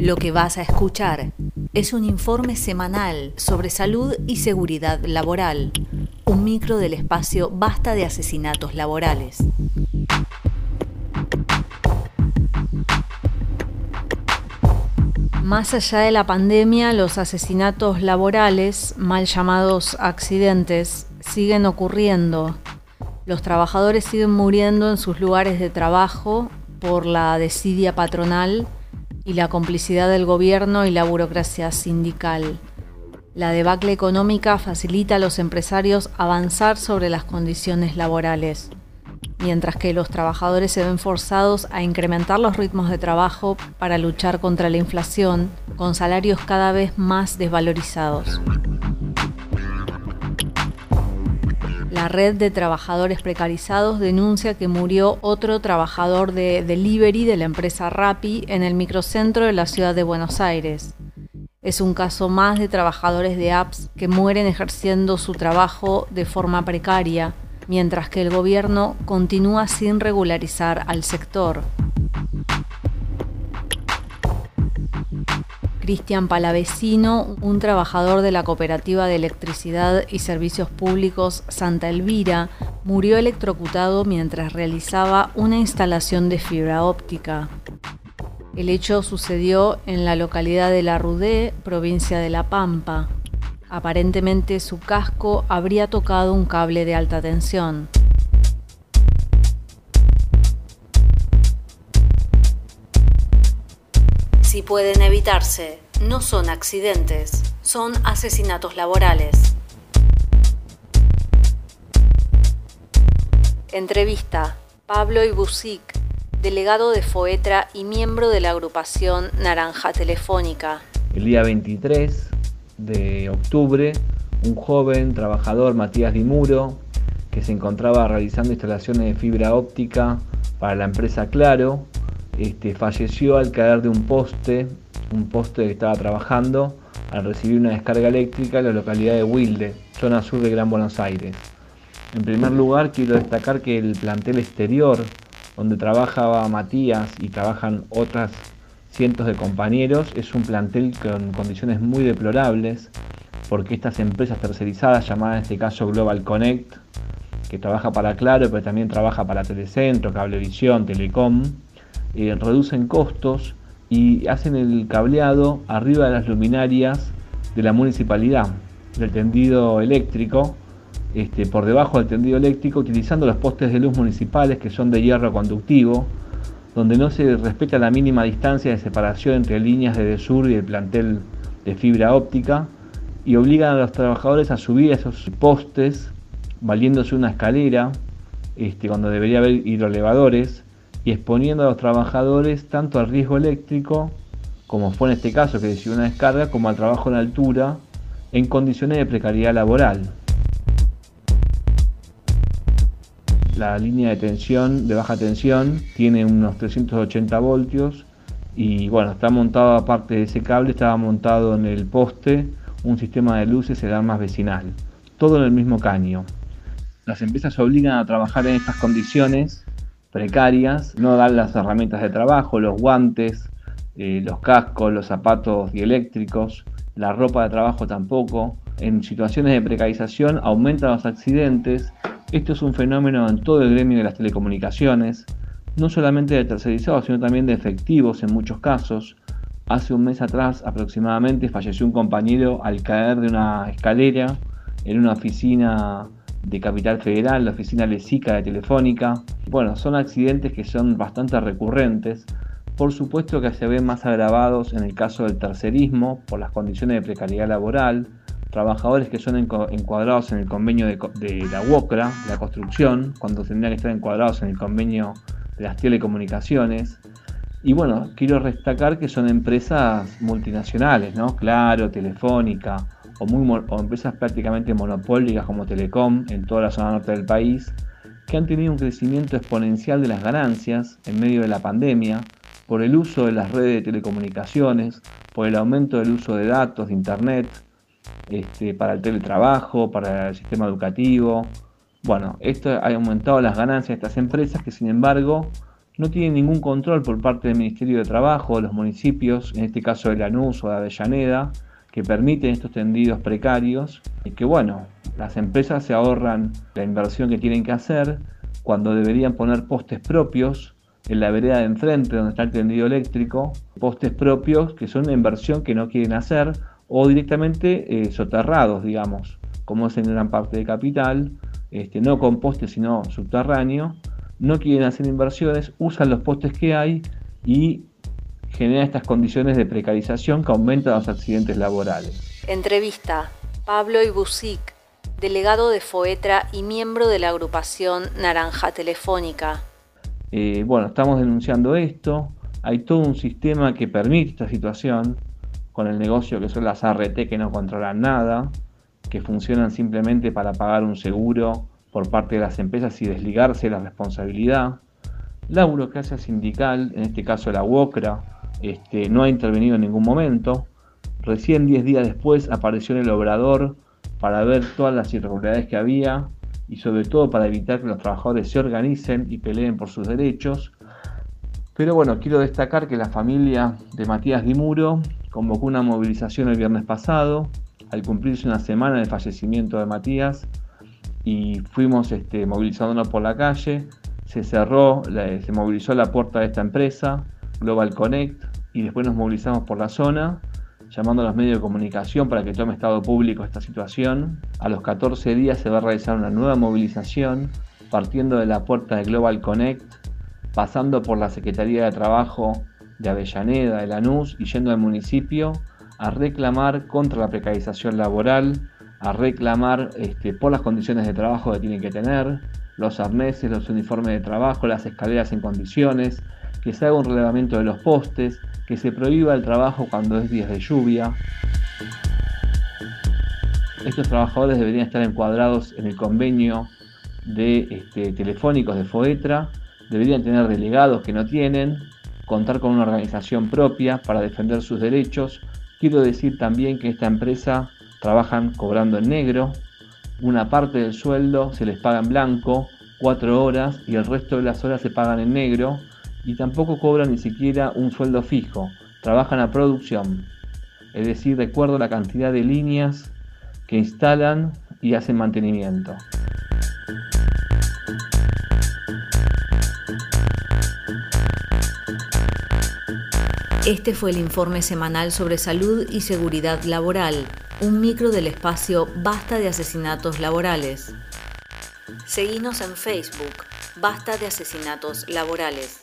Lo que vas a escuchar es un informe semanal sobre salud y seguridad laboral, un micro del espacio Basta de Asesinatos Laborales. Más allá de la pandemia, los asesinatos laborales, mal llamados accidentes, siguen ocurriendo. Los trabajadores siguen muriendo en sus lugares de trabajo por la desidia patronal y la complicidad del gobierno y la burocracia sindical. La debacle económica facilita a los empresarios avanzar sobre las condiciones laborales, mientras que los trabajadores se ven forzados a incrementar los ritmos de trabajo para luchar contra la inflación con salarios cada vez más desvalorizados. La red de trabajadores precarizados denuncia que murió otro trabajador de delivery de la empresa Rappi en el microcentro de la ciudad de Buenos Aires. Es un caso más de trabajadores de apps que mueren ejerciendo su trabajo de forma precaria, mientras que el gobierno continúa sin regularizar al sector. Cristian Palavecino, un trabajador de la Cooperativa de Electricidad y Servicios Públicos Santa Elvira, murió electrocutado mientras realizaba una instalación de fibra óptica. El hecho sucedió en la localidad de La Rudé, provincia de La Pampa. Aparentemente su casco habría tocado un cable de alta tensión. Si pueden evitarse, no son accidentes, son asesinatos laborales. Entrevista. Pablo Ibusic, delegado de FOETRA y miembro de la agrupación Naranja Telefónica. El día 23 de octubre, un joven trabajador, Matías Dimuro, que se encontraba realizando instalaciones de fibra óptica para la empresa Claro, este, falleció al caer de un poste, un poste que estaba trabajando, al recibir una descarga eléctrica en la localidad de Wilde, zona sur de Gran Buenos Aires. En primer lugar, quiero destacar que el plantel exterior, donde trabajaba Matías y trabajan otras cientos de compañeros, es un plantel con condiciones muy deplorables, porque estas empresas tercerizadas, llamadas en este caso Global Connect, que trabaja para Claro, pero también trabaja para Telecentro, Cablevisión, Telecom, eh, reducen costos y hacen el cableado arriba de las luminarias de la municipalidad, del tendido eléctrico, este, por debajo del tendido eléctrico, utilizando los postes de luz municipales que son de hierro conductivo, donde no se respeta la mínima distancia de separación entre líneas de sur y el plantel de fibra óptica, y obligan a los trabajadores a subir esos postes valiéndose una escalera, este, cuando debería haber hidroelevadores, y exponiendo a los trabajadores tanto al riesgo eléctrico, como fue en este caso que decidió una descarga, como al trabajo en altura en condiciones de precariedad laboral. La línea de tensión, de baja tensión, tiene unos 380 voltios y bueno, está montado aparte de ese cable, estaba montado en el poste un sistema de luces de más vecinal, todo en el mismo caño. Las empresas obligan a trabajar en estas condiciones precarias, no dan las herramientas de trabajo, los guantes, eh, los cascos, los zapatos dieléctricos, la ropa de trabajo tampoco. En situaciones de precarización aumentan los accidentes. Esto es un fenómeno en todo el gremio de las telecomunicaciones, no solamente de tercerizados, sino también de efectivos en muchos casos. Hace un mes atrás aproximadamente falleció un compañero al caer de una escalera en una oficina de Capital Federal, la oficina Lesica de Telefónica. Bueno, son accidentes que son bastante recurrentes. Por supuesto que se ven más agravados en el caso del tercerismo por las condiciones de precariedad laboral, trabajadores que son encuadrados en el convenio de, la UOCRA, la construcción, cuando tendrían que estar encuadrados en el convenio de las telecomunicaciones. Y bueno, quiero destacar que son empresas multinacionales, ¿no? Claro, Telefónica, o, empresas prácticamente monopólicas como Telecom en toda la zona norte del país, que han tenido un crecimiento exponencial de las ganancias en medio de la pandemia por el uso de las redes de telecomunicaciones, por el aumento del uso de datos, de Internet, este, para el teletrabajo, para el sistema educativo. Bueno, esto ha aumentado las ganancias de estas empresas que sin embargo no tienen ningún control por parte del Ministerio de Trabajo, de los municipios, en este caso de Lanús o de Avellaneda, que permiten estos tendidos precarios y que bueno, las empresas se ahorran la inversión que tienen que hacer cuando deberían poner postes propios en la vereda de enfrente donde está el tendido eléctrico, postes propios que son una inversión que no quieren hacer o directamente eh, soterrados, digamos, como es en gran parte de capital, este, no con postes sino subterráneo, no quieren hacer inversiones, usan los postes que hay y generan estas condiciones de precarización que aumentan los accidentes laborales. Entrevista Pablo Ibusic, delegado de FOETRA y miembro de la agrupación Naranja Telefónica. Eh, bueno, estamos denunciando esto. Hay todo un sistema que permite esta situación con el negocio que son las ART que no controlan nada, que funcionan simplemente para pagar un seguro por parte de las empresas y desligarse de la responsabilidad. La burocracia sindical, en este caso la UOCRA, este, no ha intervenido en ningún momento. Recién 10 días después apareció en el obrador para ver todas las irregularidades que había y sobre todo para evitar que los trabajadores se organicen y peleen por sus derechos. Pero bueno, quiero destacar que la familia de Matías Dimuro convocó una movilización el viernes pasado, al cumplirse una semana del fallecimiento de Matías, y fuimos este, movilizándonos por la calle, se cerró, se movilizó la puerta de esta empresa, Global Connect, y después nos movilizamos por la zona llamando a los medios de comunicación para que tome estado público esta situación. A los 14 días se va a realizar una nueva movilización partiendo de la puerta de Global Connect, pasando por la Secretaría de Trabajo de Avellaneda, de Lanús y yendo al municipio a reclamar contra la precarización laboral, a reclamar este, por las condiciones de trabajo que tienen que tener, los arneses, los uniformes de trabajo, las escaleras en condiciones, que se haga un relevamiento de los postes, que se prohíba el trabajo cuando es días de lluvia. Estos trabajadores deberían estar encuadrados en el convenio de este, telefónicos de FOETRA, deberían tener delegados que no tienen, contar con una organización propia para defender sus derechos. Quiero decir también que esta empresa trabajan cobrando en negro, una parte del sueldo se les paga en blanco, cuatro horas, y el resto de las horas se pagan en negro, y tampoco cobran ni siquiera un sueldo fijo, trabajan a producción, es decir, de acuerdo a la cantidad de líneas que instalan y hacen mantenimiento. Este fue el informe semanal sobre salud y seguridad laboral, un micro del espacio Basta de Asesinatos Laborales. Seguimos en Facebook, Basta de Asesinatos Laborales.